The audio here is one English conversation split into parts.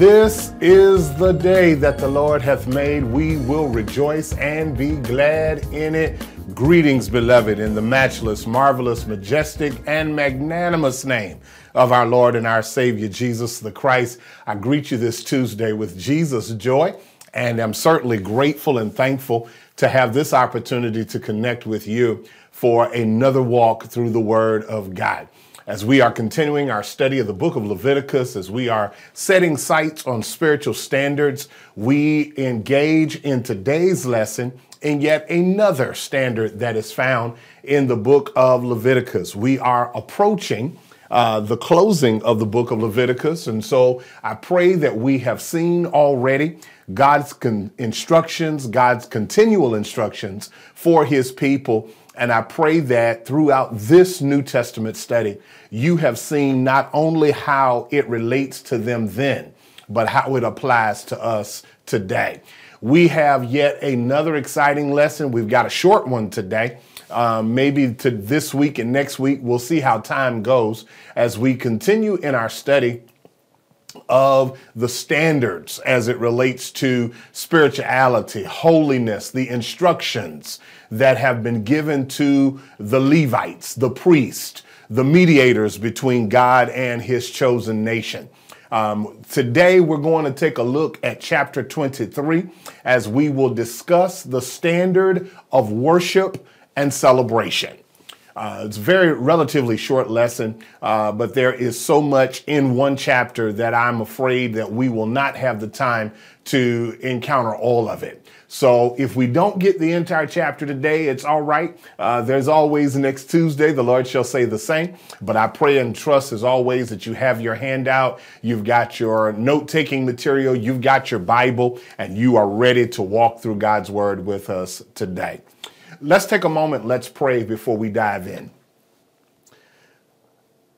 This is the day that the Lord hath made. We will rejoice and be glad in it. Greetings, beloved, in the matchless, marvelous, majestic, and magnanimous name of our Lord and our Savior, Jesus the Christ. I greet you this Tuesday with Jesus' joy, and I'm certainly grateful and thankful to have this opportunity to connect with you for another walk through the Word of God as we are continuing our study of the book of Leviticus, as we are setting sights on spiritual standards, we engage in today's lesson in yet another standard that is found in the book of Leviticus. We are approaching uh, the closing of the book of Leviticus. And so I pray that we have seen already God's con- instructions, God's continual instructions for his people and I pray that throughout this New Testament study, you have seen not only how it relates to them then, but how it applies to us today. We have yet another exciting lesson. We've got a short one today. Um, maybe to this week and next week, we'll see how time goes as we continue in our study of the standards as it relates to spirituality, holiness, the instructions that have been given to the Levites, the priests, the mediators between God and his chosen nation. Um, today, we're going to take a look at chapter 23 as we will discuss the standard of worship and celebration. Uh, it's a very relatively short lesson, uh, but there is so much in one chapter that I'm afraid that we will not have the time to encounter all of it. So if we don't get the entire chapter today, it's all right. Uh, there's always next Tuesday. The Lord shall say the same. But I pray and trust as always that you have your handout, you've got your note taking material, you've got your Bible, and you are ready to walk through God's word with us today. Let's take a moment, let's pray before we dive in.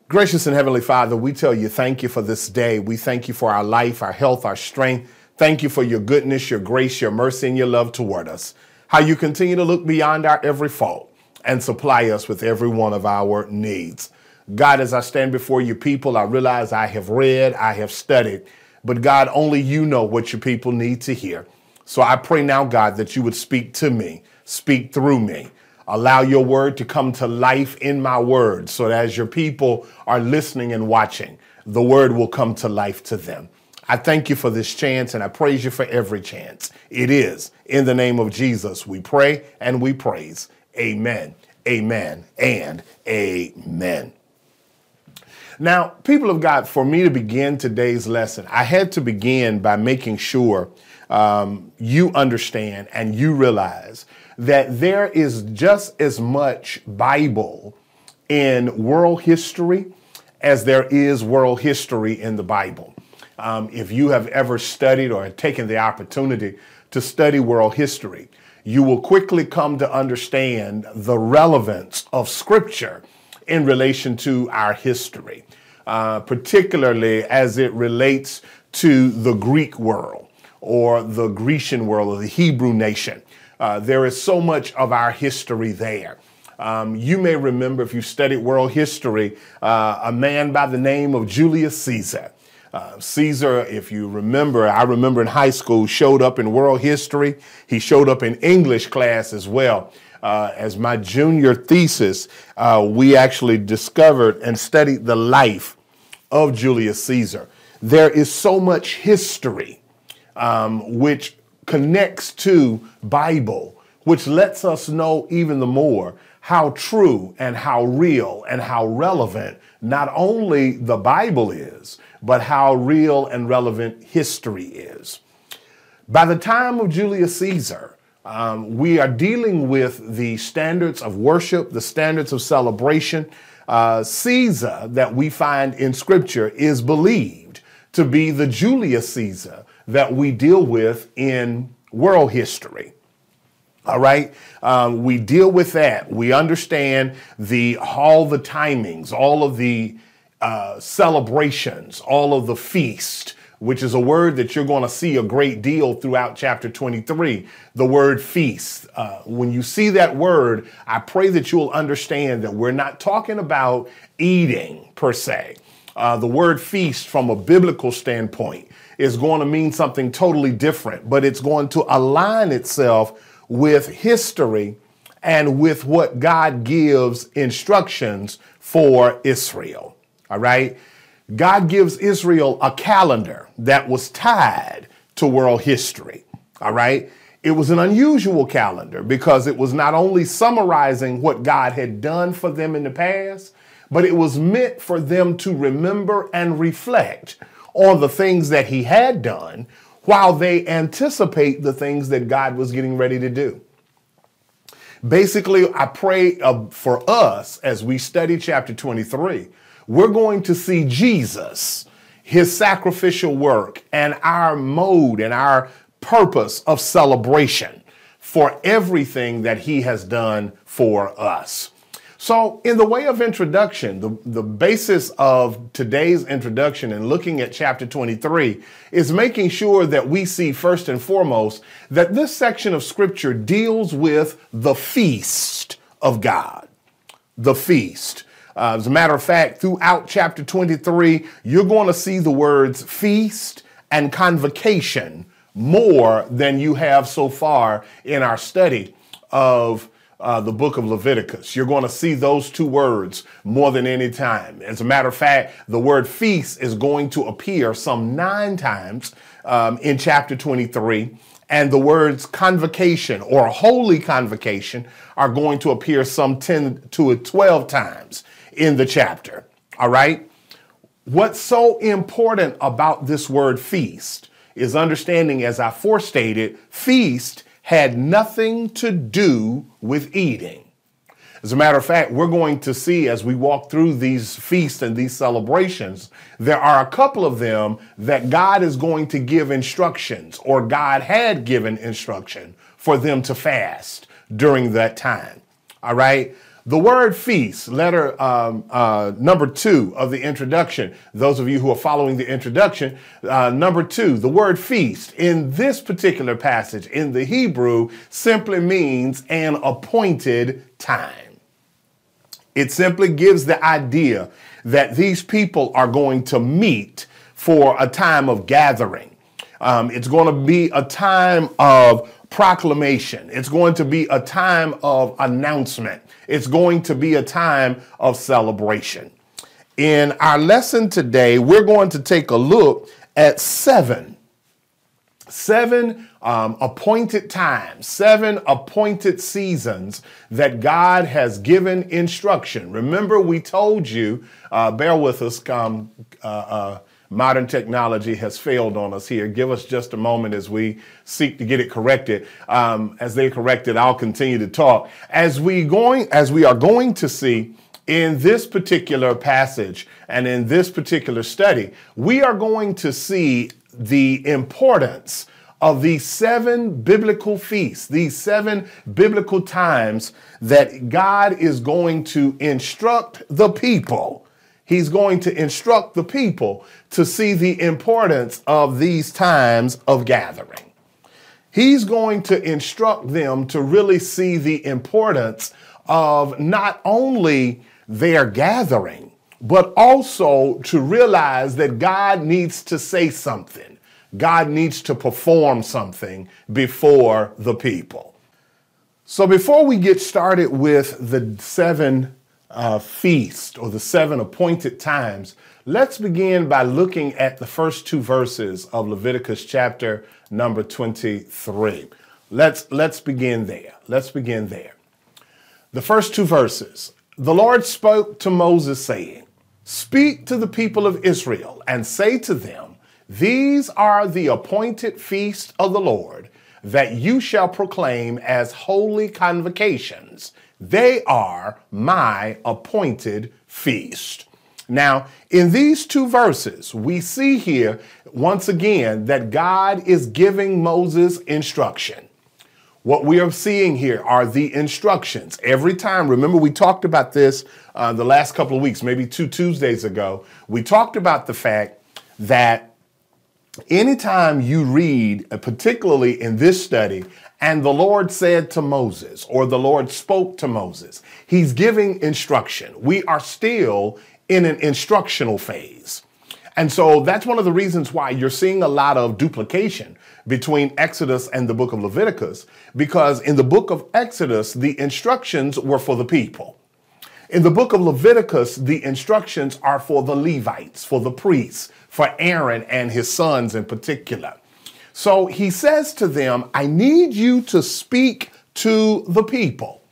Gracious and Heavenly Father, we tell you thank you for this day. We thank you for our life, our health, our strength. Thank you for your goodness, your grace, your mercy, and your love toward us. How you continue to look beyond our every fault and supply us with every one of our needs. God, as I stand before you people, I realize I have read, I have studied, but God, only you know what your people need to hear. So I pray now, God, that you would speak to me speak through me. Allow your word to come to life in my word so that as your people are listening and watching, the word will come to life to them. I thank you for this chance and I praise you for every chance. It is in the name of Jesus we pray and we praise. Amen, amen, and amen. Now, people of God, for me to begin today's lesson, I had to begin by making sure um, you understand and you realize that there is just as much Bible in world history as there is world history in the Bible. Um, if you have ever studied or taken the opportunity to study world history, you will quickly come to understand the relevance of Scripture in relation to our history, uh, particularly as it relates to the Greek world or the Grecian world or the Hebrew nation. Uh, there is so much of our history there. Um, you may remember, if you studied world history, uh, a man by the name of Julius Caesar. Uh, Caesar, if you remember, I remember in high school, showed up in world history. He showed up in English class as well. Uh, as my junior thesis, uh, we actually discovered and studied the life of Julius Caesar. There is so much history um, which connects to Bible, which lets us know even the more how true and how real and how relevant not only the Bible is, but how real and relevant history is. By the time of Julius Caesar, um, we are dealing with the standards of worship, the standards of celebration. Uh, Caesar that we find in Scripture is believed to be the Julius Caesar that we deal with in world history. All right, um, we deal with that. We understand the all the timings, all of the uh, celebrations, all of the feast, which is a word that you're going to see a great deal throughout chapter 23. The word feast. Uh, when you see that word, I pray that you'll understand that we're not talking about eating per se. uh, the word feast from a biblical standpoint is going to mean something totally different, but it's going to align itself with history and with what God gives instructions for Israel. All right. God gives Israel a calendar that was tied to world history. All right. It was an unusual calendar because it was not only summarizing what God had done for them in the past, but it was meant for them to remember and reflect on the things that He had done while they anticipate the things that God was getting ready to do. Basically, I pray uh, for us as we study chapter 23, we're going to see Jesus, his sacrificial work, and our mode and our purpose of celebration for everything that he has done for us. So, in the way of introduction, the, the basis of today's introduction and looking at chapter 23 is making sure that we see first and foremost that this section of scripture deals with the feast of God. The feast. Uh, as a matter of fact, throughout chapter 23, you're going to see the words feast and convocation more than you have so far in our study of uh, the book of Leviticus. You're going to see those two words more than any time. As a matter of fact, the word feast is going to appear some nine times um, in chapter 23. And the words convocation or holy convocation are going to appear some 10 to 12 times in the chapter. All right. What's so important about this word feast is understanding, as I forestated, feast had nothing to do with eating. As a matter of fact, we're going to see as we walk through these feasts and these celebrations, there are a couple of them that God is going to give instructions, or God had given instruction for them to fast during that time. All right. The word feast, letter um, uh, number two of the introduction, those of you who are following the introduction, uh, number two, the word feast in this particular passage in the Hebrew simply means an appointed time. It simply gives the idea that these people are going to meet for a time of gathering. Um, it's going to be a time of proclamation. It's going to be a time of announcement. It's going to be a time of celebration. In our lesson today, we're going to take a look at seven, seven um, appointed times, seven appointed seasons that God has given instruction. Remember, we told you, uh, bear with us, um, uh, uh, modern technology has failed on us here. Give us just a moment as we seek to get it corrected. Um, as they correct it, I'll continue to talk. As we going, as we are going to see in this particular passage and in this particular study, we are going to see the importance of these seven biblical feasts, these seven biblical times that God is going to instruct the people He's going to instruct the people to see the importance of these times of gathering. He's going to instruct them to really see the importance of not only their gathering, but also to realize that God needs to say something. God needs to perform something before the people. So before we get started with the seven uh, feast or the seven appointed times, let's begin by looking at the first two verses of Leviticus chapter number 23. Let's, let's begin there. Let's begin there. The first two verses The Lord spoke to Moses, saying, Speak to the people of Israel and say to them, These are the appointed feasts of the Lord that you shall proclaim as holy convocations they are my appointed feast. Now, in these two verses, we see here once again that God is giving Moses instruction. What we are seeing here are the instructions. Every time, remember, we talked about this uh, the last couple of weeks, maybe two Tuesdays ago. We talked about the fact that anytime you read, uh, particularly in this study, and the Lord said to Moses, or the Lord spoke to Moses. He's giving instruction. We are still in an instructional phase. And so that's one of the reasons why you're seeing a lot of duplication between Exodus and the book of Leviticus, because in the book of Exodus, the instructions were for the people. In the book of Leviticus, the instructions are for the Levites, for the priests, for Aaron and his sons in particular. So he says to them, I need you to speak to the people.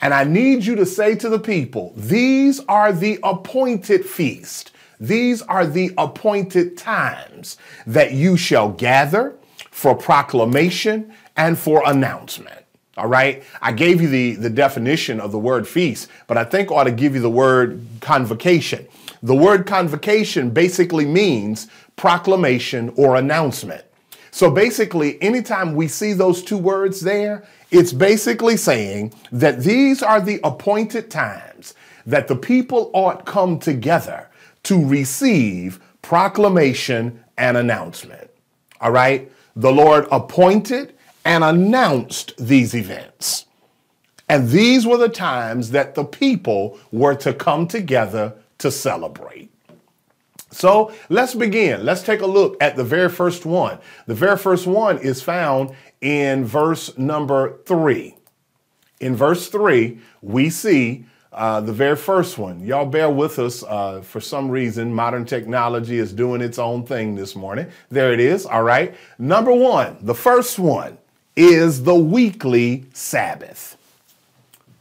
And I need you to say to the people, these are the appointed feast. These are the appointed times that you shall gather for proclamation and for announcement. All right. I gave you the, the definition of the word feast, but I think I ought to give you the word convocation. The word convocation basically means proclamation or announcement. So basically, anytime we see those two words there, it's basically saying that these are the appointed times that the people ought come together to receive proclamation and announcement. All right? The Lord appointed and announced these events. And these were the times that the people were to come together to celebrate. So let's begin. Let's take a look at the very first one. The very first one is found in verse number three. In verse three, we see uh, the very first one. Y'all bear with us. Uh, for some reason, modern technology is doing its own thing this morning. There it is. All right. Number one, the first one is the weekly Sabbath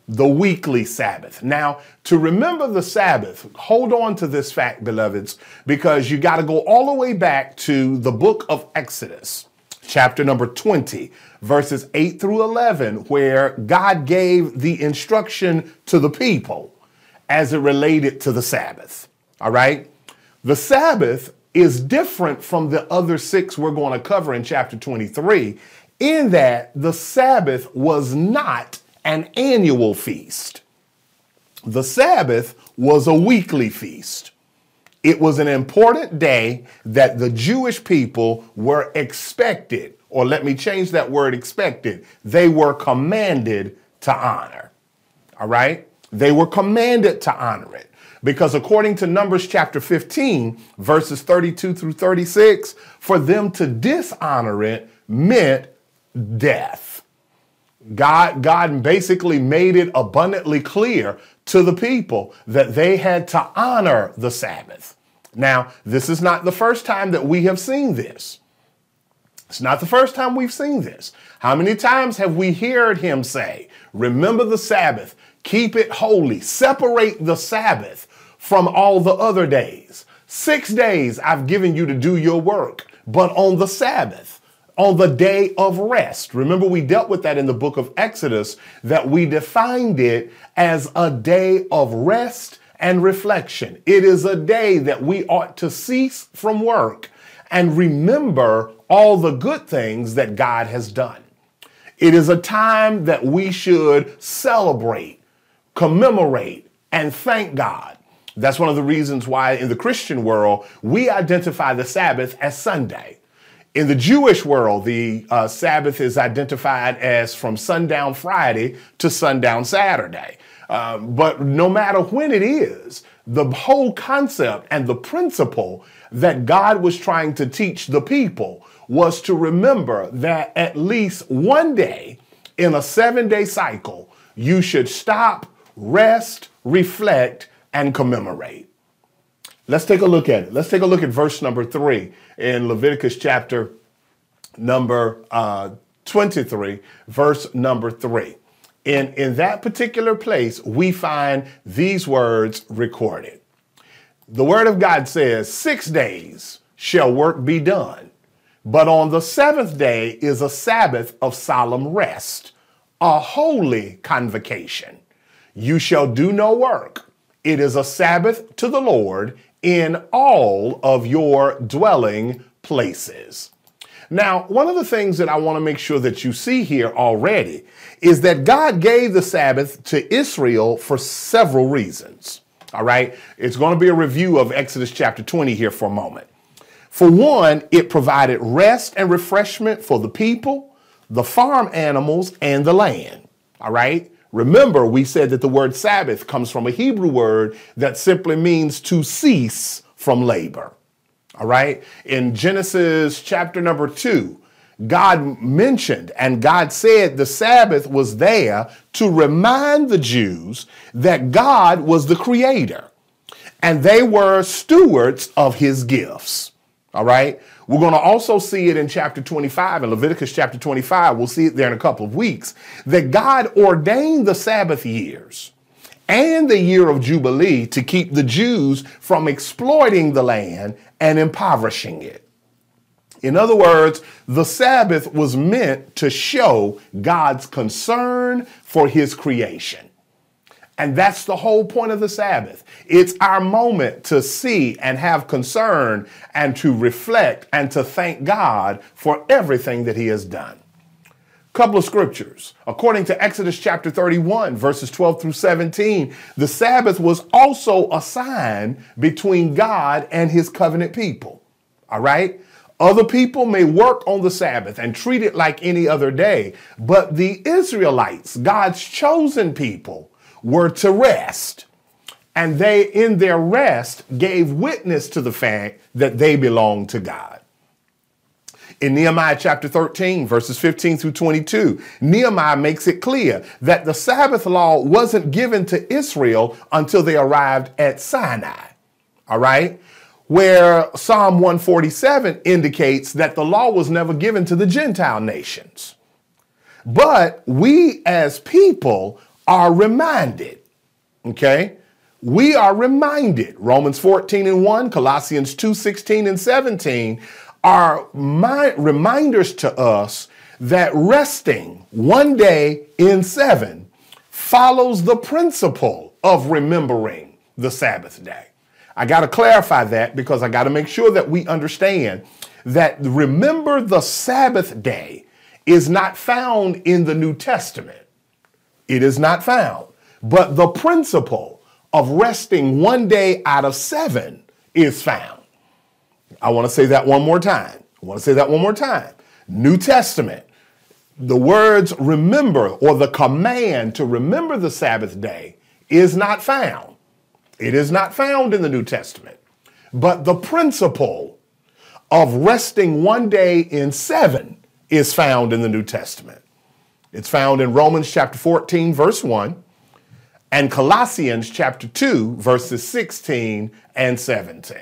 the weekly Sabbath. Now, to remember the Sabbath, hold on to this fact, beloveds, because you got to go all the way back to the book of Exodus, chapter number 20, verses 8 through 11, where God gave the instruction to the people as it related to the Sabbath. All right? The Sabbath is different from the other six we're going to cover in chapter 23 in that the Sabbath was not an annual feast. The Sabbath was a weekly feast. It was an important day that the Jewish people were expected, or let me change that word expected, they were commanded to honor. All right? They were commanded to honor it. Because according to Numbers chapter 15, verses 32 through 36, for them to dishonor it meant death. God, God basically made it abundantly clear to the people that they had to honor the Sabbath. Now, this is not the first time that we have seen this. It's not the first time we've seen this. How many times have we heard him say, Remember the Sabbath, keep it holy, separate the Sabbath from all the other days? Six days I've given you to do your work, but on the Sabbath, on the day of rest. Remember, we dealt with that in the book of Exodus, that we defined it as a day of rest and reflection. It is a day that we ought to cease from work and remember all the good things that God has done. It is a time that we should celebrate, commemorate, and thank God. That's one of the reasons why in the Christian world, we identify the Sabbath as Sunday. In the Jewish world, the uh, Sabbath is identified as from sundown Friday to sundown Saturday. Uh, but no matter when it is, the whole concept and the principle that God was trying to teach the people was to remember that at least one day in a seven day cycle, you should stop, rest, reflect, and commemorate. Let's take a look at it. Let's take a look at verse number three in Leviticus chapter number uh, 23, verse number three. In, in that particular place, we find these words recorded. The word of God says, Six days shall work be done, but on the seventh day is a Sabbath of solemn rest, a holy convocation. You shall do no work. It is a Sabbath to the Lord in all of your dwelling places. Now, one of the things that I want to make sure that you see here already is that God gave the Sabbath to Israel for several reasons. All right. It's going to be a review of Exodus chapter 20 here for a moment. For one, it provided rest and refreshment for the people, the farm animals, and the land. All right. Remember, we said that the word Sabbath comes from a Hebrew word that simply means to cease from labor. All right. In Genesis chapter number two, God mentioned and God said the Sabbath was there to remind the Jews that God was the creator and they were stewards of his gifts. All right. We're going to also see it in chapter 25, in Leviticus chapter 25. We'll see it there in a couple of weeks that God ordained the Sabbath years and the year of Jubilee to keep the Jews from exploiting the land and impoverishing it. In other words, the Sabbath was meant to show God's concern for his creation. And that's the whole point of the Sabbath. It's our moment to see and have concern and to reflect and to thank God for everything that he has done. Couple of scriptures. According to Exodus chapter 31, verses 12 through 17, the Sabbath was also a sign between God and his covenant people. All right? Other people may work on the Sabbath and treat it like any other day, but the Israelites, God's chosen people, were to rest. And they, in their rest, gave witness to the fact that they belonged to God. In Nehemiah chapter 13, verses 15 through 22, Nehemiah makes it clear that the Sabbath law wasn't given to Israel until they arrived at Sinai. All right? Where Psalm 147 indicates that the law was never given to the Gentile nations. But we as people are reminded, okay? We are reminded, Romans 14 and 1, Colossians 2 16 and 17 are my, reminders to us that resting one day in seven follows the principle of remembering the Sabbath day. I got to clarify that because I got to make sure that we understand that remember the Sabbath day is not found in the New Testament. It is not found. But the principle of resting one day out of seven is found. I want to say that one more time. I want to say that one more time. New Testament, the words remember or the command to remember the Sabbath day is not found. It is not found in the New Testament. But the principle of resting one day in seven is found in the New Testament. It's found in Romans chapter 14, verse 1, and Colossians chapter 2, verses 16 and 17.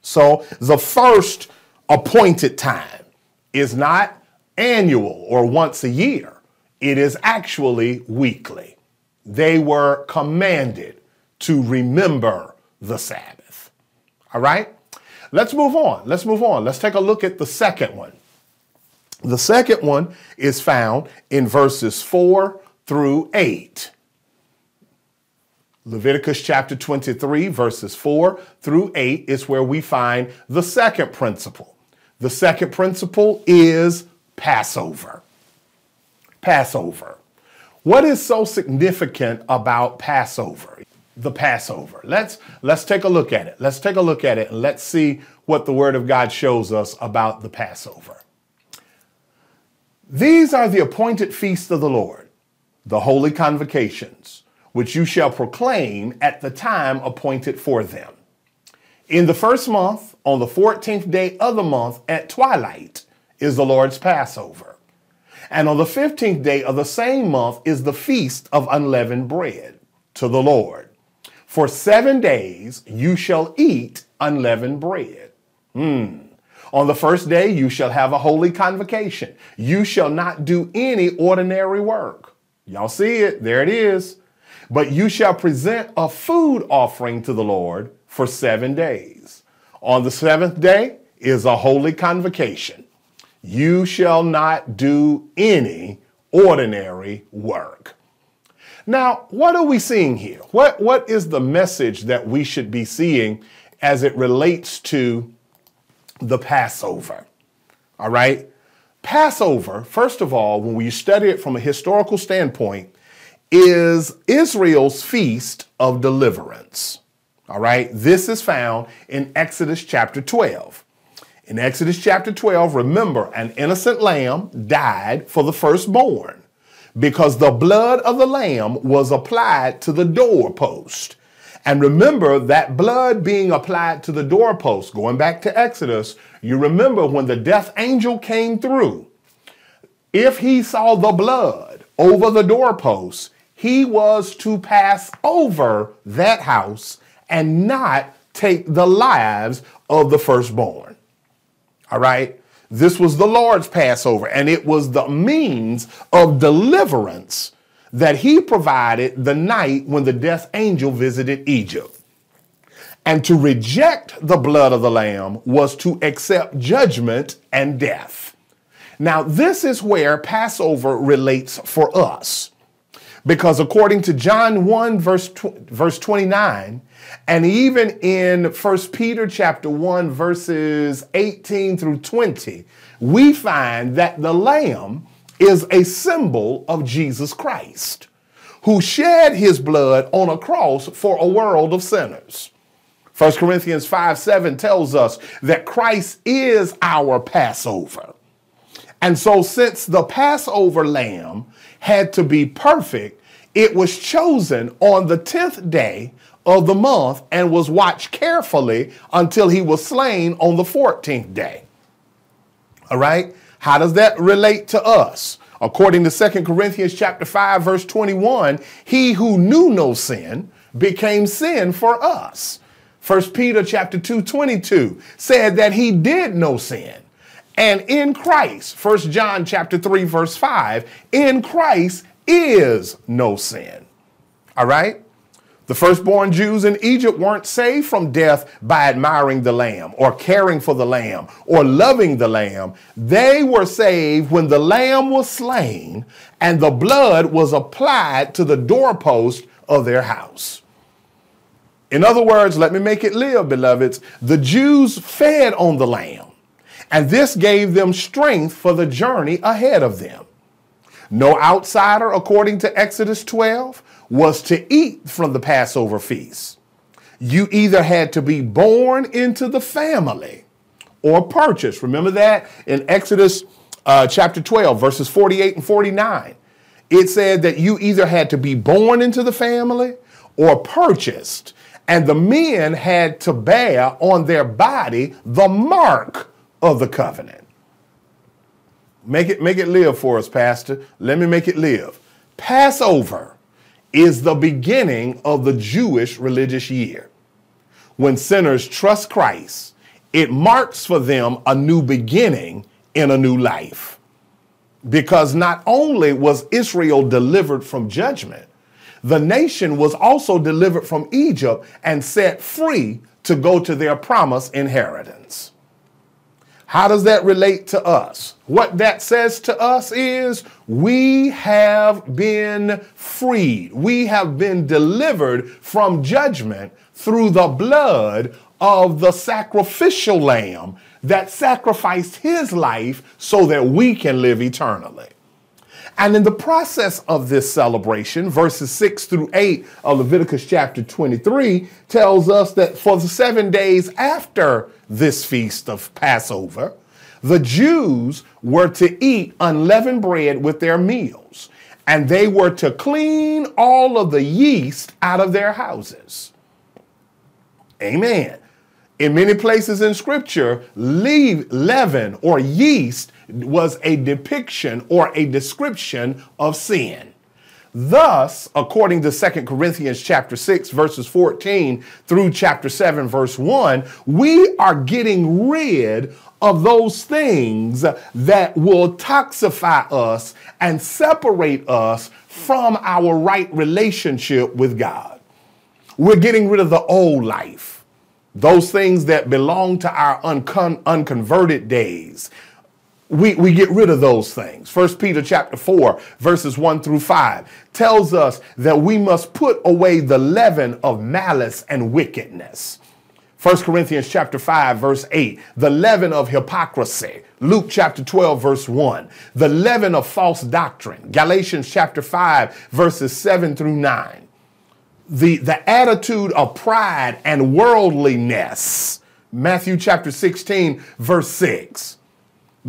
So the first appointed time is not annual or once a year, it is actually weekly. They were commanded to remember the Sabbath. All right? Let's move on. Let's move on. Let's take a look at the second one. The second one is found in verses 4 through 8. Leviticus chapter 23, verses 4 through 8 is where we find the second principle. The second principle is Passover. Passover. What is so significant about Passover? The Passover. Let's let's take a look at it. Let's take a look at it and let's see what the word of God shows us about the Passover. These are the appointed feasts of the Lord, the holy convocations which you shall proclaim at the time appointed for them. In the first month, on the 14th day of the month at twilight, is the Lord's Passover. And on the 15th day of the same month is the feast of unleavened bread to the Lord. For seven days you shall eat unleavened bread. Hmm. On the first day you shall have a holy convocation. You shall not do any ordinary work. Y'all see it? There it is. But you shall present a food offering to the Lord for seven days. On the seventh day is a holy convocation. You shall not do any ordinary work. Now, what are we seeing here? What, what is the message that we should be seeing as it relates to the Passover? All right? Passover, first of all, when we study it from a historical standpoint, is Israel's feast of deliverance. All right, this is found in Exodus chapter 12. In Exodus chapter 12, remember, an innocent lamb died for the firstborn. because the blood of the lamb was applied to the doorpost. And remember that blood being applied to the doorpost, going back to Exodus, you remember when the death angel came through, if he saw the blood over the doorpost, he was to pass over that house and not take the lives of the firstborn. All right? This was the Lord's Passover, and it was the means of deliverance that he provided the night when the death angel visited Egypt. And to reject the blood of the Lamb was to accept judgment and death. Now, this is where Passover relates for us. Because according to John 1, verse, verse 29, and even in 1 Peter chapter 1, verses 18 through 20, we find that the Lamb is a symbol of Jesus Christ, who shed his blood on a cross for a world of sinners. 1 Corinthians 5 7 tells us that Christ is our Passover. And so, since the Passover lamb had to be perfect, it was chosen on the 10th day of the month and was watched carefully until he was slain on the 14th day. All right? How does that relate to us? According to 2 Corinthians chapter 5 verse 21, he who knew no sin became sin for us. 1 Peter chapter 2 22 said that he did no sin. And in Christ, 1 John chapter 3 verse 5, in Christ is no sin. All right? The firstborn Jews in Egypt weren't saved from death by admiring the lamb or caring for the lamb or loving the lamb. They were saved when the lamb was slain and the blood was applied to the doorpost of their house. In other words, let me make it live, beloveds. The Jews fed on the lamb, and this gave them strength for the journey ahead of them. No outsider, according to Exodus 12, was to eat from the Passover feast. You either had to be born into the family or purchased. Remember that in Exodus uh, chapter 12, verses 48 and 49. It said that you either had to be born into the family or purchased. And the men had to bear on their body the mark of the covenant. Make it, make it live for us, Pastor. Let me make it live. Passover is the beginning of the Jewish religious year. When sinners trust Christ, it marks for them a new beginning in a new life. Because not only was Israel delivered from judgment, the nation was also delivered from Egypt and set free to go to their promised inheritance. How does that relate to us? What that says to us is we have been freed. We have been delivered from judgment through the blood of the sacrificial lamb that sacrificed his life so that we can live eternally. And in the process of this celebration, verses 6 through 8 of Leviticus chapter 23 tells us that for the seven days after this feast of Passover, the Jews were to eat unleavened bread with their meals, and they were to clean all of the yeast out of their houses. Amen. In many places in scripture, leaven or yeast was a depiction or a description of sin. Thus, according to 2 Corinthians chapter 6 verses 14 through chapter 7 verse 1, we are getting rid of those things that will toxify us and separate us from our right relationship with God. We're getting rid of the old life, those things that belong to our uncon- unconverted days we, we get rid of those things. First Peter chapter 4, verses 1 through 5 tells us that we must put away the leaven of malice and wickedness. 1 Corinthians chapter 5 verse 8, the leaven of hypocrisy. Luke chapter 12 verse 1, the leaven of false doctrine. Galatians chapter 5 verses 7 through 9. The, the attitude of pride and worldliness. Matthew chapter 16 verse 6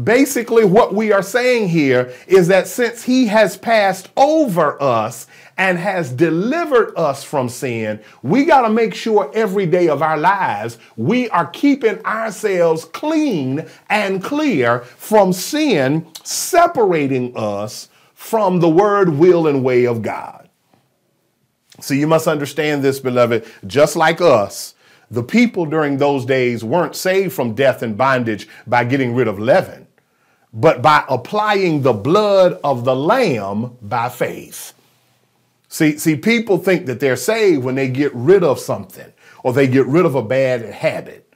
Basically, what we are saying here is that since he has passed over us and has delivered us from sin, we got to make sure every day of our lives we are keeping ourselves clean and clear from sin, separating us from the word, will, and way of God. So you must understand this, beloved, just like us. The people during those days weren't saved from death and bondage by getting rid of leaven, but by applying the blood of the Lamb by faith. See, see, people think that they're saved when they get rid of something or they get rid of a bad habit.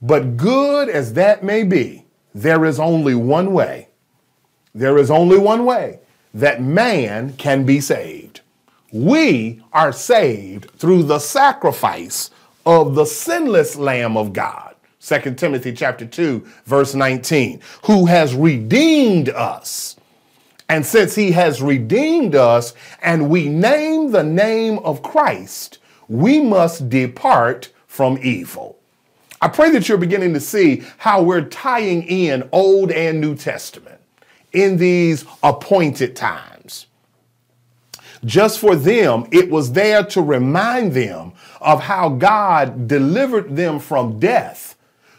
But good as that may be, there is only one way. There is only one way that man can be saved. We are saved through the sacrifice of the sinless Lamb of God. 2 Timothy chapter 2 verse 19, who has redeemed us. And since he has redeemed us and we name the name of Christ, we must depart from evil. I pray that you're beginning to see how we're tying in Old and New Testament in these appointed times. Just for them, it was there to remind them of how God delivered them from death.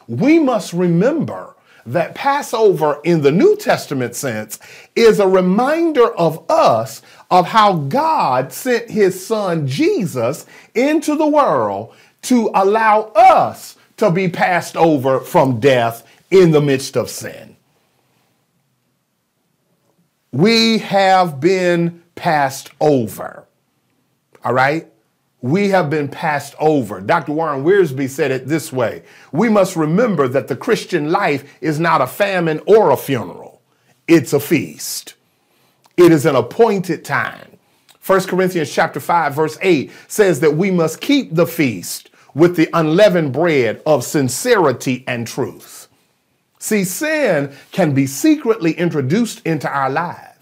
We must remember that Passover in the New Testament sense is a reminder of us of how God sent his son Jesus into the world to allow us to be passed over from death in the midst of sin. We have been passed over. All right? We have been passed over. Dr. Warren Wiersbe said it this way We must remember that the Christian life is not a famine or a funeral, it's a feast. It is an appointed time. 1 Corinthians chapter 5 verse 8 says that we must keep the feast with the unleavened bread of sincerity and truth. See, sin can be secretly introduced into our lives,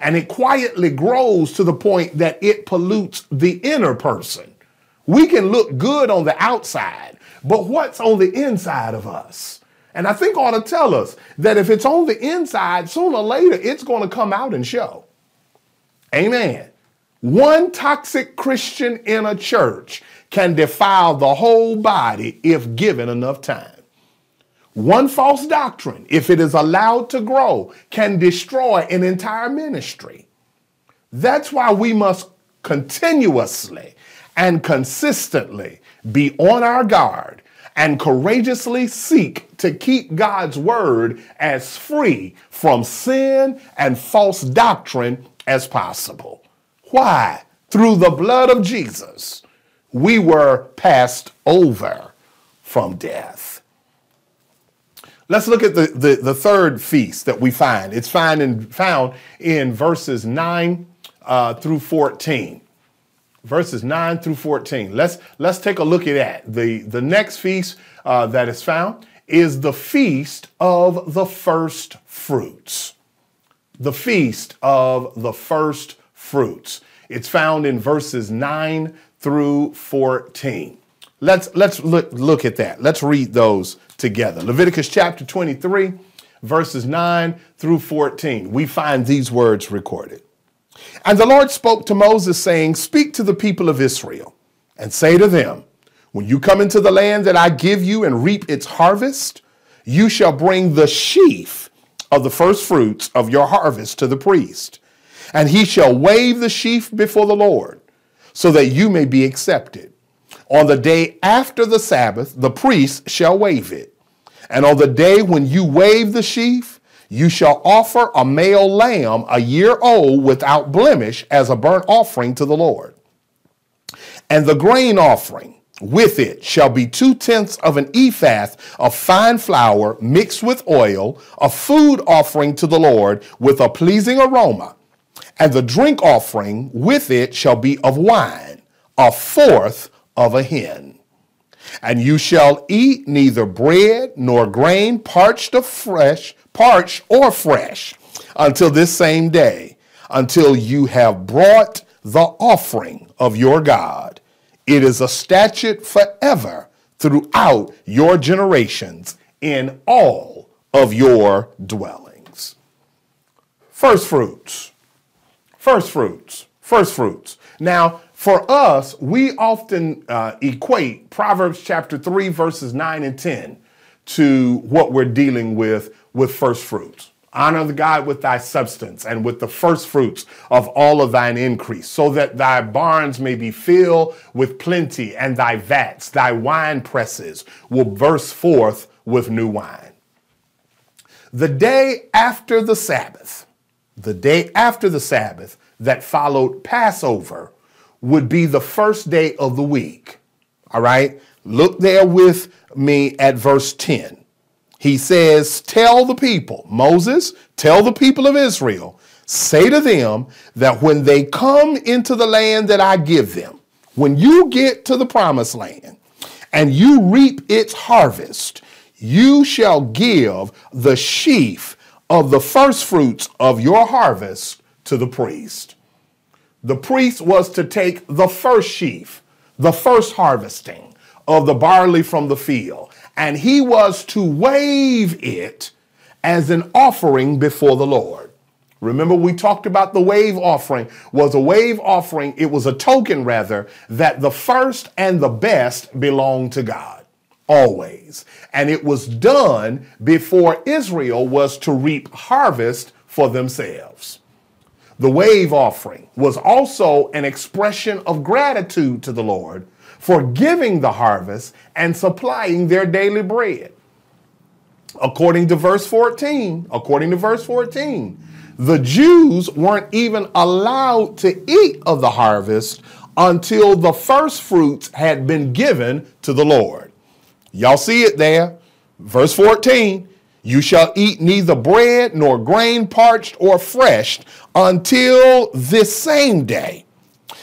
and it quietly grows to the point that it pollutes the inner person. We can look good on the outside, but what's on the inside of us? And I think ought to tell us that if it's on the inside, sooner or later it's going to come out and show. Amen. One toxic Christian in a church can defile the whole body if given enough time. One false doctrine, if it is allowed to grow, can destroy an entire ministry. That's why we must continuously and consistently be on our guard and courageously seek to keep God's word as free from sin and false doctrine as possible. Why? Through the blood of Jesus, we were passed over from death. Let's look at the, the, the third feast that we find. It's found in, found in verses 9 uh, through 14 verses 9 through 14. Let's, let's take a look at that. The, the next feast uh, that is found is the feast of the first fruits. The feast of the first fruits. It's found in verses 9 through 14. Let's, let's look, look at that. Let's read those together. Leviticus chapter 23, verses 9 through 14. We find these words recorded. And the Lord spoke to Moses, saying, Speak to the people of Israel and say to them, When you come into the land that I give you and reap its harvest, you shall bring the sheaf of the first fruits of your harvest to the priest, and he shall wave the sheaf before the Lord, so that you may be accepted. On the day after the Sabbath, the priest shall wave it. And on the day when you wave the sheaf, you shall offer a male lamb a year old without blemish as a burnt offering to the Lord. And the grain offering with it shall be two tenths of an ephah of fine flour mixed with oil, a food offering to the Lord with a pleasing aroma. And the drink offering with it shall be of wine, a fourth of a hen. And you shall eat neither bread nor grain parched or fresh, parched or fresh, until this same day, until you have brought the offering of your God. It is a statute forever throughout your generations in all of your dwellings. First fruits. First fruits. First fruits. Now, for us, we often uh, equate Proverbs chapter 3, verses 9 and 10 to what we're dealing with with first fruits. Honor the God with thy substance and with the first fruits of all of thine increase, so that thy barns may be filled with plenty, and thy vats, thy wine presses will burst forth with new wine. The day after the Sabbath, the day after the Sabbath that followed Passover, would be the first day of the week. All right? Look there with me at verse 10. He says, Tell the people, Moses, tell the people of Israel, say to them that when they come into the land that I give them, when you get to the promised land and you reap its harvest, you shall give the sheaf of the first fruits of your harvest to the priest. The priest was to take the first sheaf, the first harvesting of the barley from the field, and he was to wave it as an offering before the Lord. Remember, we talked about the wave offering was a wave offering. It was a token, rather, that the first and the best belonged to God always. And it was done before Israel was to reap harvest for themselves. The wave offering was also an expression of gratitude to the Lord for giving the harvest and supplying their daily bread. According to verse 14, according to verse 14, the Jews weren't even allowed to eat of the harvest until the first fruits had been given to the Lord. Y'all see it there? Verse 14 You shall eat neither bread nor grain parched or fresh until this same day,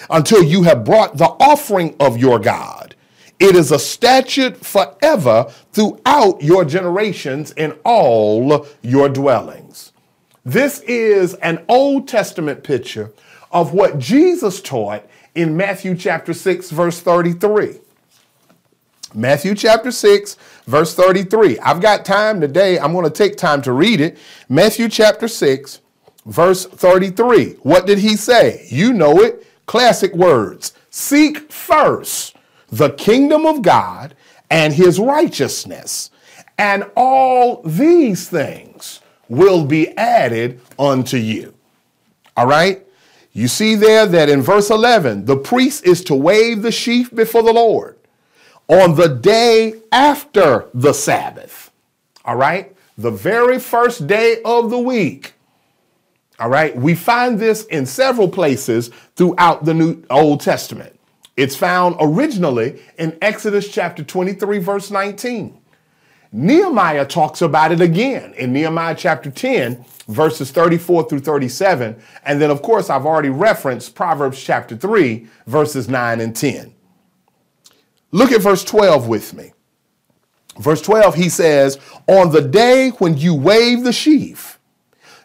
until you have brought the offering of your God. It is a statute forever throughout your generations in all your dwellings. This is an Old Testament picture of what Jesus taught in Matthew chapter 6, verse 33. Matthew chapter 6, verse 33. I've got time today. I'm going to take time to read it. Matthew chapter 6, verse 33. What did he say? You know it. Classic words. Seek first the kingdom of God and his righteousness, and all these things will be added unto you. All right? You see there that in verse 11, the priest is to wave the sheaf before the Lord on the day after the Sabbath. All right? The very first day of the week. All right? We find this in several places throughout the New Old Testament. It's found originally in Exodus chapter 23 verse 19. Nehemiah talks about it again in Nehemiah chapter 10 verses 34 through 37. And then of course I've already referenced Proverbs chapter 3 verses 9 and 10. Look at verse 12 with me. Verse 12, he says, On the day when you wave the sheaf,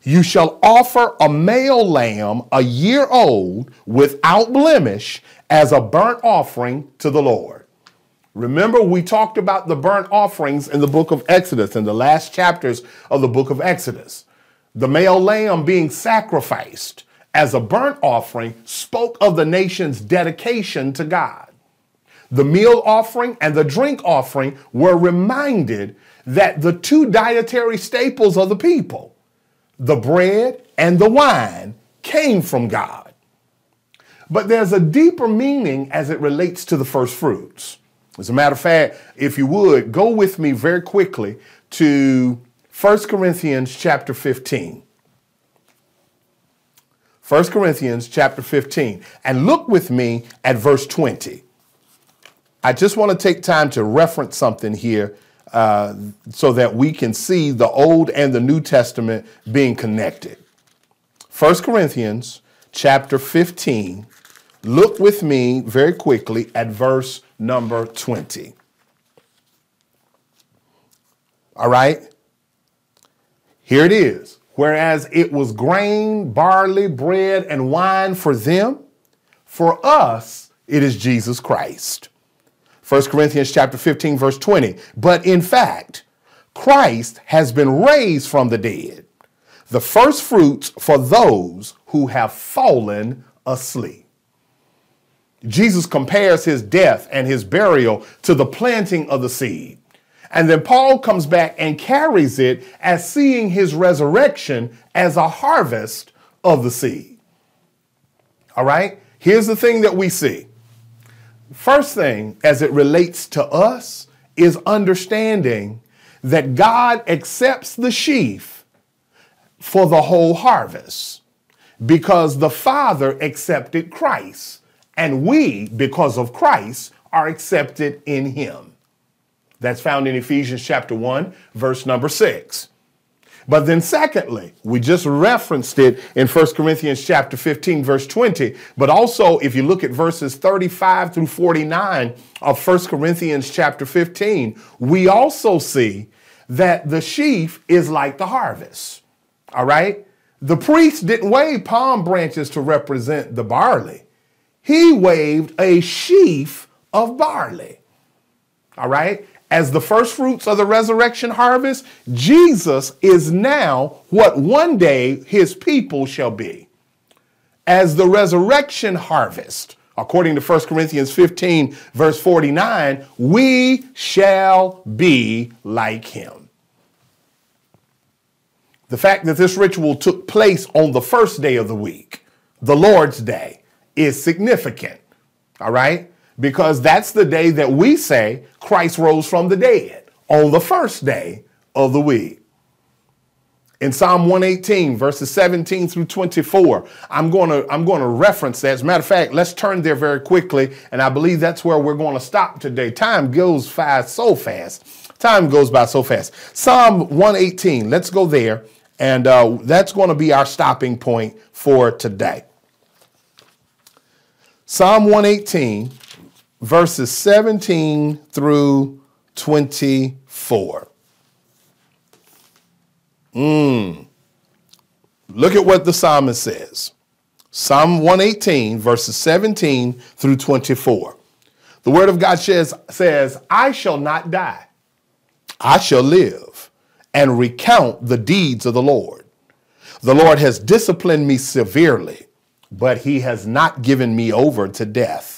you shall offer a male lamb a year old without blemish as a burnt offering to the Lord. Remember, we talked about the burnt offerings in the book of Exodus, in the last chapters of the book of Exodus. The male lamb being sacrificed as a burnt offering spoke of the nation's dedication to God. The meal offering and the drink offering were reminded that the two dietary staples of the people, the bread and the wine, came from God. But there's a deeper meaning as it relates to the first fruits. As a matter of fact, if you would, go with me very quickly to 1 Corinthians chapter 15. 1 Corinthians chapter 15. And look with me at verse 20. I just want to take time to reference something here uh, so that we can see the Old and the New Testament being connected. 1 Corinthians chapter 15. Look with me very quickly at verse number 20. All right? Here it is. Whereas it was grain, barley, bread, and wine for them, for us it is Jesus Christ. 1 Corinthians chapter 15 verse 20. But in fact, Christ has been raised from the dead, the first fruits for those who have fallen asleep. Jesus compares his death and his burial to the planting of the seed. And then Paul comes back and carries it as seeing his resurrection as a harvest of the seed. All right? Here's the thing that we see. First thing, as it relates to us, is understanding that God accepts the sheaf for the whole harvest because the Father accepted Christ, and we, because of Christ, are accepted in Him. That's found in Ephesians chapter 1, verse number 6. But then, secondly, we just referenced it in 1 Corinthians chapter 15, verse 20. But also, if you look at verses 35 through 49 of 1 Corinthians chapter 15, we also see that the sheaf is like the harvest. All right? The priest didn't wave palm branches to represent the barley, he waved a sheaf of barley. All right? As the first fruits of the resurrection harvest, Jesus is now what one day his people shall be. As the resurrection harvest, according to 1 Corinthians 15, verse 49, we shall be like him. The fact that this ritual took place on the first day of the week, the Lord's Day, is significant. All right? Because that's the day that we say Christ rose from the dead on the first day of the week. In Psalm 118, verses 17 through 24, I'm going to I'm going to reference that. As a matter of fact, let's turn there very quickly, and I believe that's where we're going to stop today. Time goes fast, so fast. Time goes by so fast. Psalm 118, let's go there, and uh, that's going to be our stopping point for today. Psalm 118, verses 17 through 24. Mm. Look at what the psalmist says. Psalm 118, verses 17 through 24. The word of God says, says, I shall not die. I shall live and recount the deeds of the Lord. The Lord has disciplined me severely, but he has not given me over to death.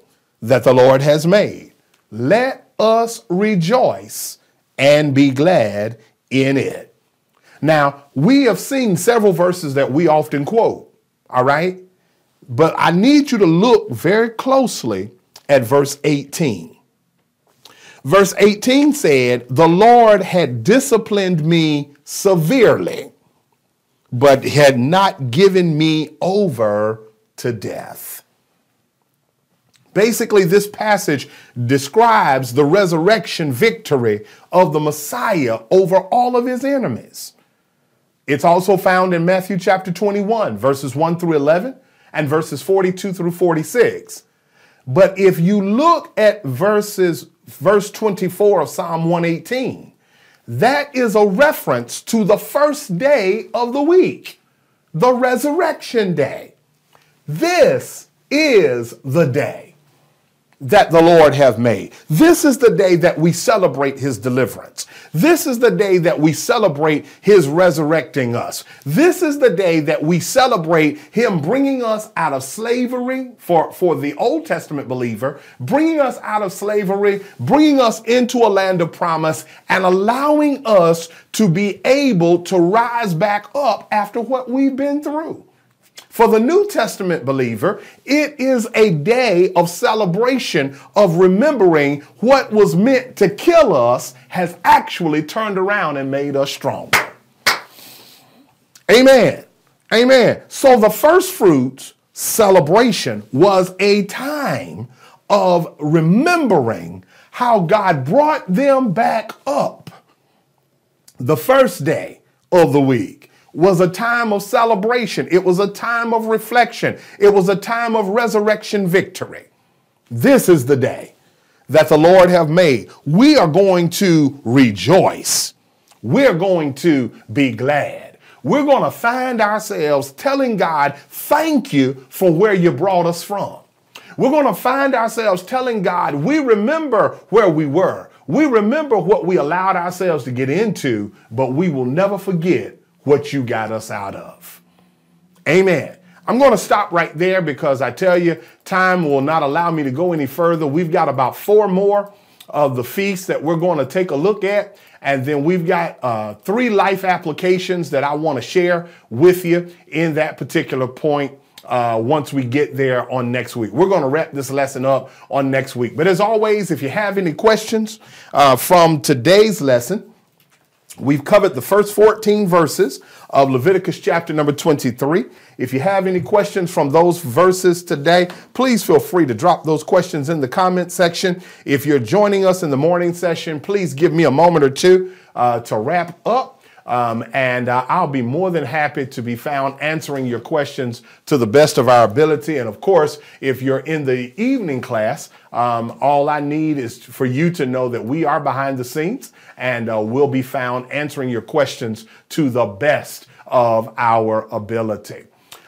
that the Lord has made. Let us rejoice and be glad in it. Now, we have seen several verses that we often quote, all right? But I need you to look very closely at verse 18. Verse 18 said, The Lord had disciplined me severely, but had not given me over to death. Basically, this passage describes the resurrection victory of the Messiah over all of his enemies. It's also found in Matthew chapter 21, verses 1 through 11, and verses 42 through 46. But if you look at verses, verse 24 of Psalm 118, that is a reference to the first day of the week, the resurrection day. This is the day that the Lord have made. This is the day that we celebrate his deliverance. This is the day that we celebrate his resurrecting us. This is the day that we celebrate him bringing us out of slavery for, for the Old Testament believer, bringing us out of slavery, bringing us into a land of promise, and allowing us to be able to rise back up after what we've been through. For the New Testament believer, it is a day of celebration, of remembering what was meant to kill us has actually turned around and made us stronger. Amen. Amen. So the first fruits celebration was a time of remembering how God brought them back up The first day of the week was a time of celebration. It was a time of reflection. It was a time of resurrection victory. This is the day that the Lord have made. We are going to rejoice. We're going to be glad. We're going to find ourselves telling God, thank you for where you brought us from. We're going to find ourselves telling God, we remember where we were. We remember what we allowed ourselves to get into, but we will never forget what you got us out of. Amen. I'm going to stop right there because I tell you, time will not allow me to go any further. We've got about four more of the feasts that we're going to take a look at. And then we've got uh, three life applications that I want to share with you in that particular point uh, once we get there on next week. We're going to wrap this lesson up on next week. But as always, if you have any questions uh, from today's lesson, We've covered the first 14 verses of Leviticus chapter number 23. If you have any questions from those verses today, please feel free to drop those questions in the comment section. If you're joining us in the morning session, please give me a moment or two uh, to wrap up. Um, and uh, I'll be more than happy to be found answering your questions to the best of our ability. And of course, if you're in the evening class, um, all I need is for you to know that we are behind the scenes and uh, we'll be found answering your questions to the best of our ability.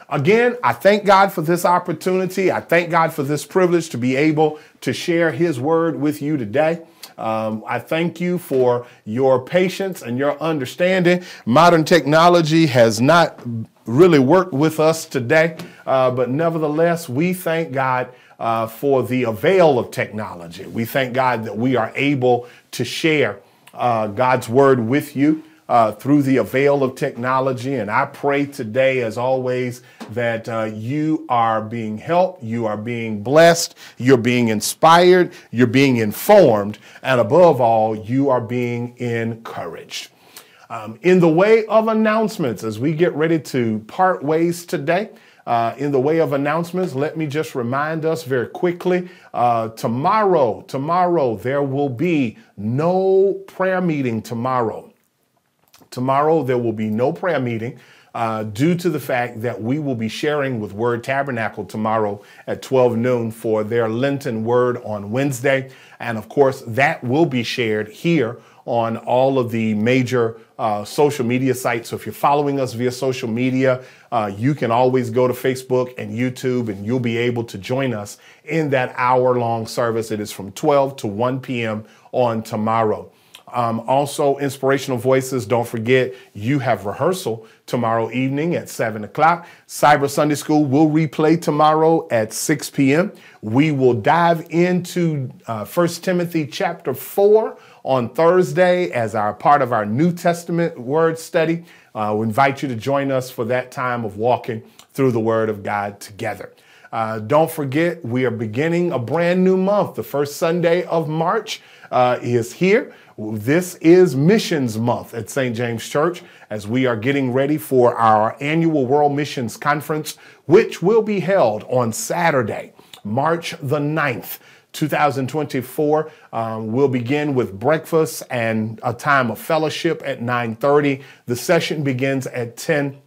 Again, I thank God for this opportunity. I thank God for this privilege to be able to share His word with you today. Um, I thank you for your patience and your understanding. Modern technology has not really worked with us today, uh, but nevertheless, we thank God uh, for the avail of technology. We thank God that we are able to share uh, God's word with you uh, through the avail of technology. And I pray today, as always, that uh, you are being helped, you are being blessed, you're being inspired, you're being informed, and above all, you are being encouraged. Um, in the way of announcements, as we get ready to part ways today, uh, in the way of announcements, let me just remind us very quickly uh, tomorrow, tomorrow, there will be no prayer meeting tomorrow. Tomorrow, there will be no prayer meeting. Uh, due to the fact that we will be sharing with Word Tabernacle tomorrow at 12 noon for their Lenten Word on Wednesday. And of course, that will be shared here on all of the major uh, social media sites. So if you're following us via social media, uh, you can always go to Facebook and YouTube and you'll be able to join us in that hour long service. It is from 12 to 1 p.m. on tomorrow. Um, also, Inspirational Voices, don't forget you have rehearsal tomorrow evening at 7 o'clock. Cyber Sunday School will replay tomorrow at 6 p.m. We will dive into uh, 1 Timothy chapter 4 on Thursday as our part of our New Testament word study. Uh, we invite you to join us for that time of walking through the Word of God together. Uh, don't forget, we are beginning a brand new month. The first Sunday of March uh, is here. This is Missions Month at St. James Church as we are getting ready for our annual World Missions Conference, which will be held on Saturday, March the 9th. 2024 um, we'll begin with breakfast and a time of fellowship at 9.30 the session begins at 10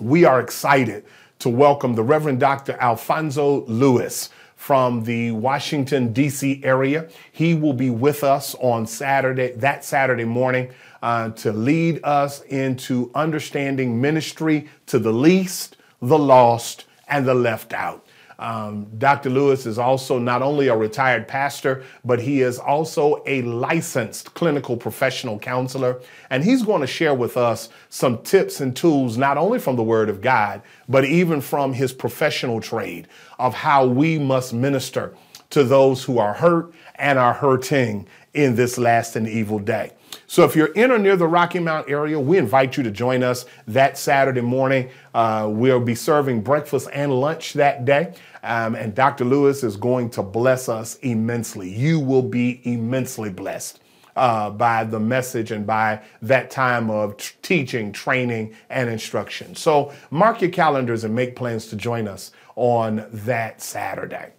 we are excited to welcome the reverend dr alfonso lewis from the Washington, D.C. area. He will be with us on Saturday, that Saturday morning, uh, to lead us into understanding ministry to the least, the lost, and the left out. Um, Dr. Lewis is also not only a retired pastor, but he is also a licensed clinical professional counselor. And he's going to share with us some tips and tools, not only from the Word of God, but even from his professional trade of how we must minister to those who are hurt and are hurting in this last and evil day. So if you're in or near the Rocky Mount area, we invite you to join us that Saturday morning. Uh, we'll be serving breakfast and lunch that day. Um, and Dr. Lewis is going to bless us immensely. You will be immensely blessed. Uh, by the message and by that time of t- teaching, training, and instruction. So mark your calendars and make plans to join us on that Saturday.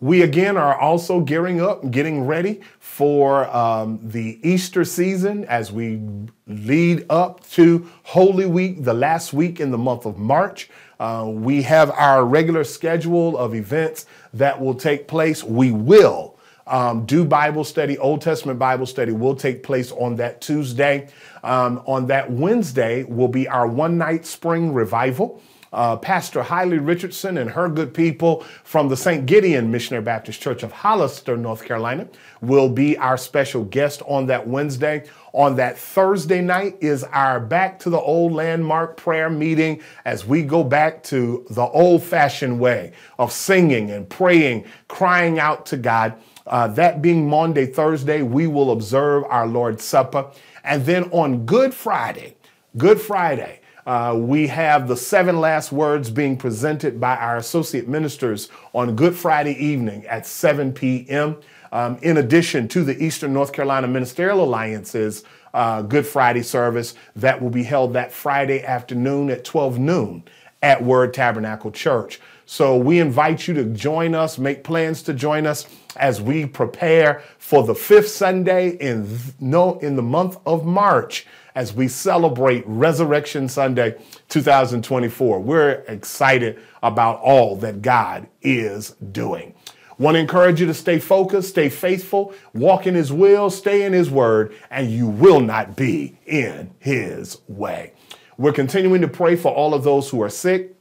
We again are also gearing up getting ready for um, the Easter season as we lead up to Holy Week, the last week in the month of March. Uh, we have our regular schedule of events that will take place. We will um, do Bible study, Old Testament Bible study will take place on that Tuesday. Um, on that Wednesday will be our one night spring revival uh, Pastor Hiley Richardson and her good people from the St. Gideon Missionary Baptist Church of Hollister, North Carolina, will be our special guest on that Wednesday. On that Thursday night is our Back to the Old Landmark prayer meeting as we go back to the old fashioned way of singing and praying, crying out to God. Uh, that being Maundy, Thursday, we will observe our Lord's Supper. And then on Good Friday, Good Friday, uh, we have the seven last words being presented by our associate ministers on Good Friday evening at 7 p.m. Um, in addition to the Eastern North Carolina Ministerial Alliance's uh, Good Friday service that will be held that Friday afternoon at 12 noon at Word Tabernacle Church. So we invite you to join us, make plans to join us as we prepare for the fifth Sunday in no in the month of March as we celebrate Resurrection Sunday 2024. We're excited about all that God is doing. Want to encourage you to stay focused, stay faithful, walk in His will, stay in His word, and you will not be in His way. We're continuing to pray for all of those who are sick,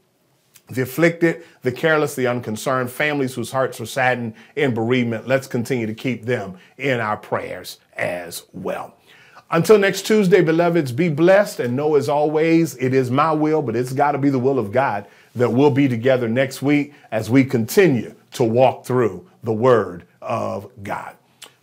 the afflicted, the careless, the unconcerned, families whose hearts are saddened in bereavement. Let's continue to keep them in our prayers as well. Until next Tuesday, beloveds, be blessed and know as always, it is my will, but it's got to be the will of God that we'll be together next week as we continue to walk through the Word of God.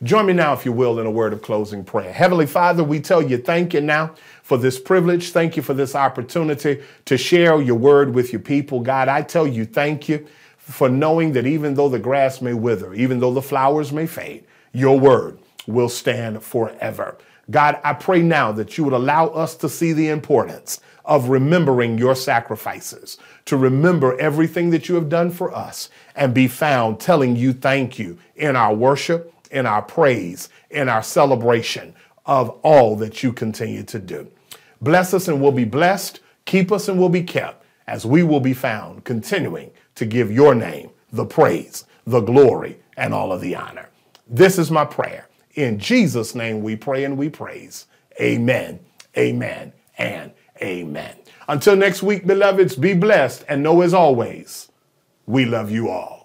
Join me now, if you will, in a word of closing prayer. Heavenly Father, we tell you thank you now for this privilege. Thank you for this opportunity to share your word with your people. God, I tell you thank you for knowing that even though the grass may wither, even though the flowers may fade, your word will stand forever. God, I pray now that you would allow us to see the importance of remembering your sacrifices, to remember everything that you have done for us, and be found telling you thank you in our worship, in our praise, in our celebration of all that you continue to do. Bless us and we'll be blessed. Keep us and we'll be kept as we will be found continuing to give your name the praise, the glory, and all of the honor. This is my prayer in Jesus' name we pray and we praise. Amen, amen, and amen. Until next week, beloveds, be blessed and know as always, we love you all.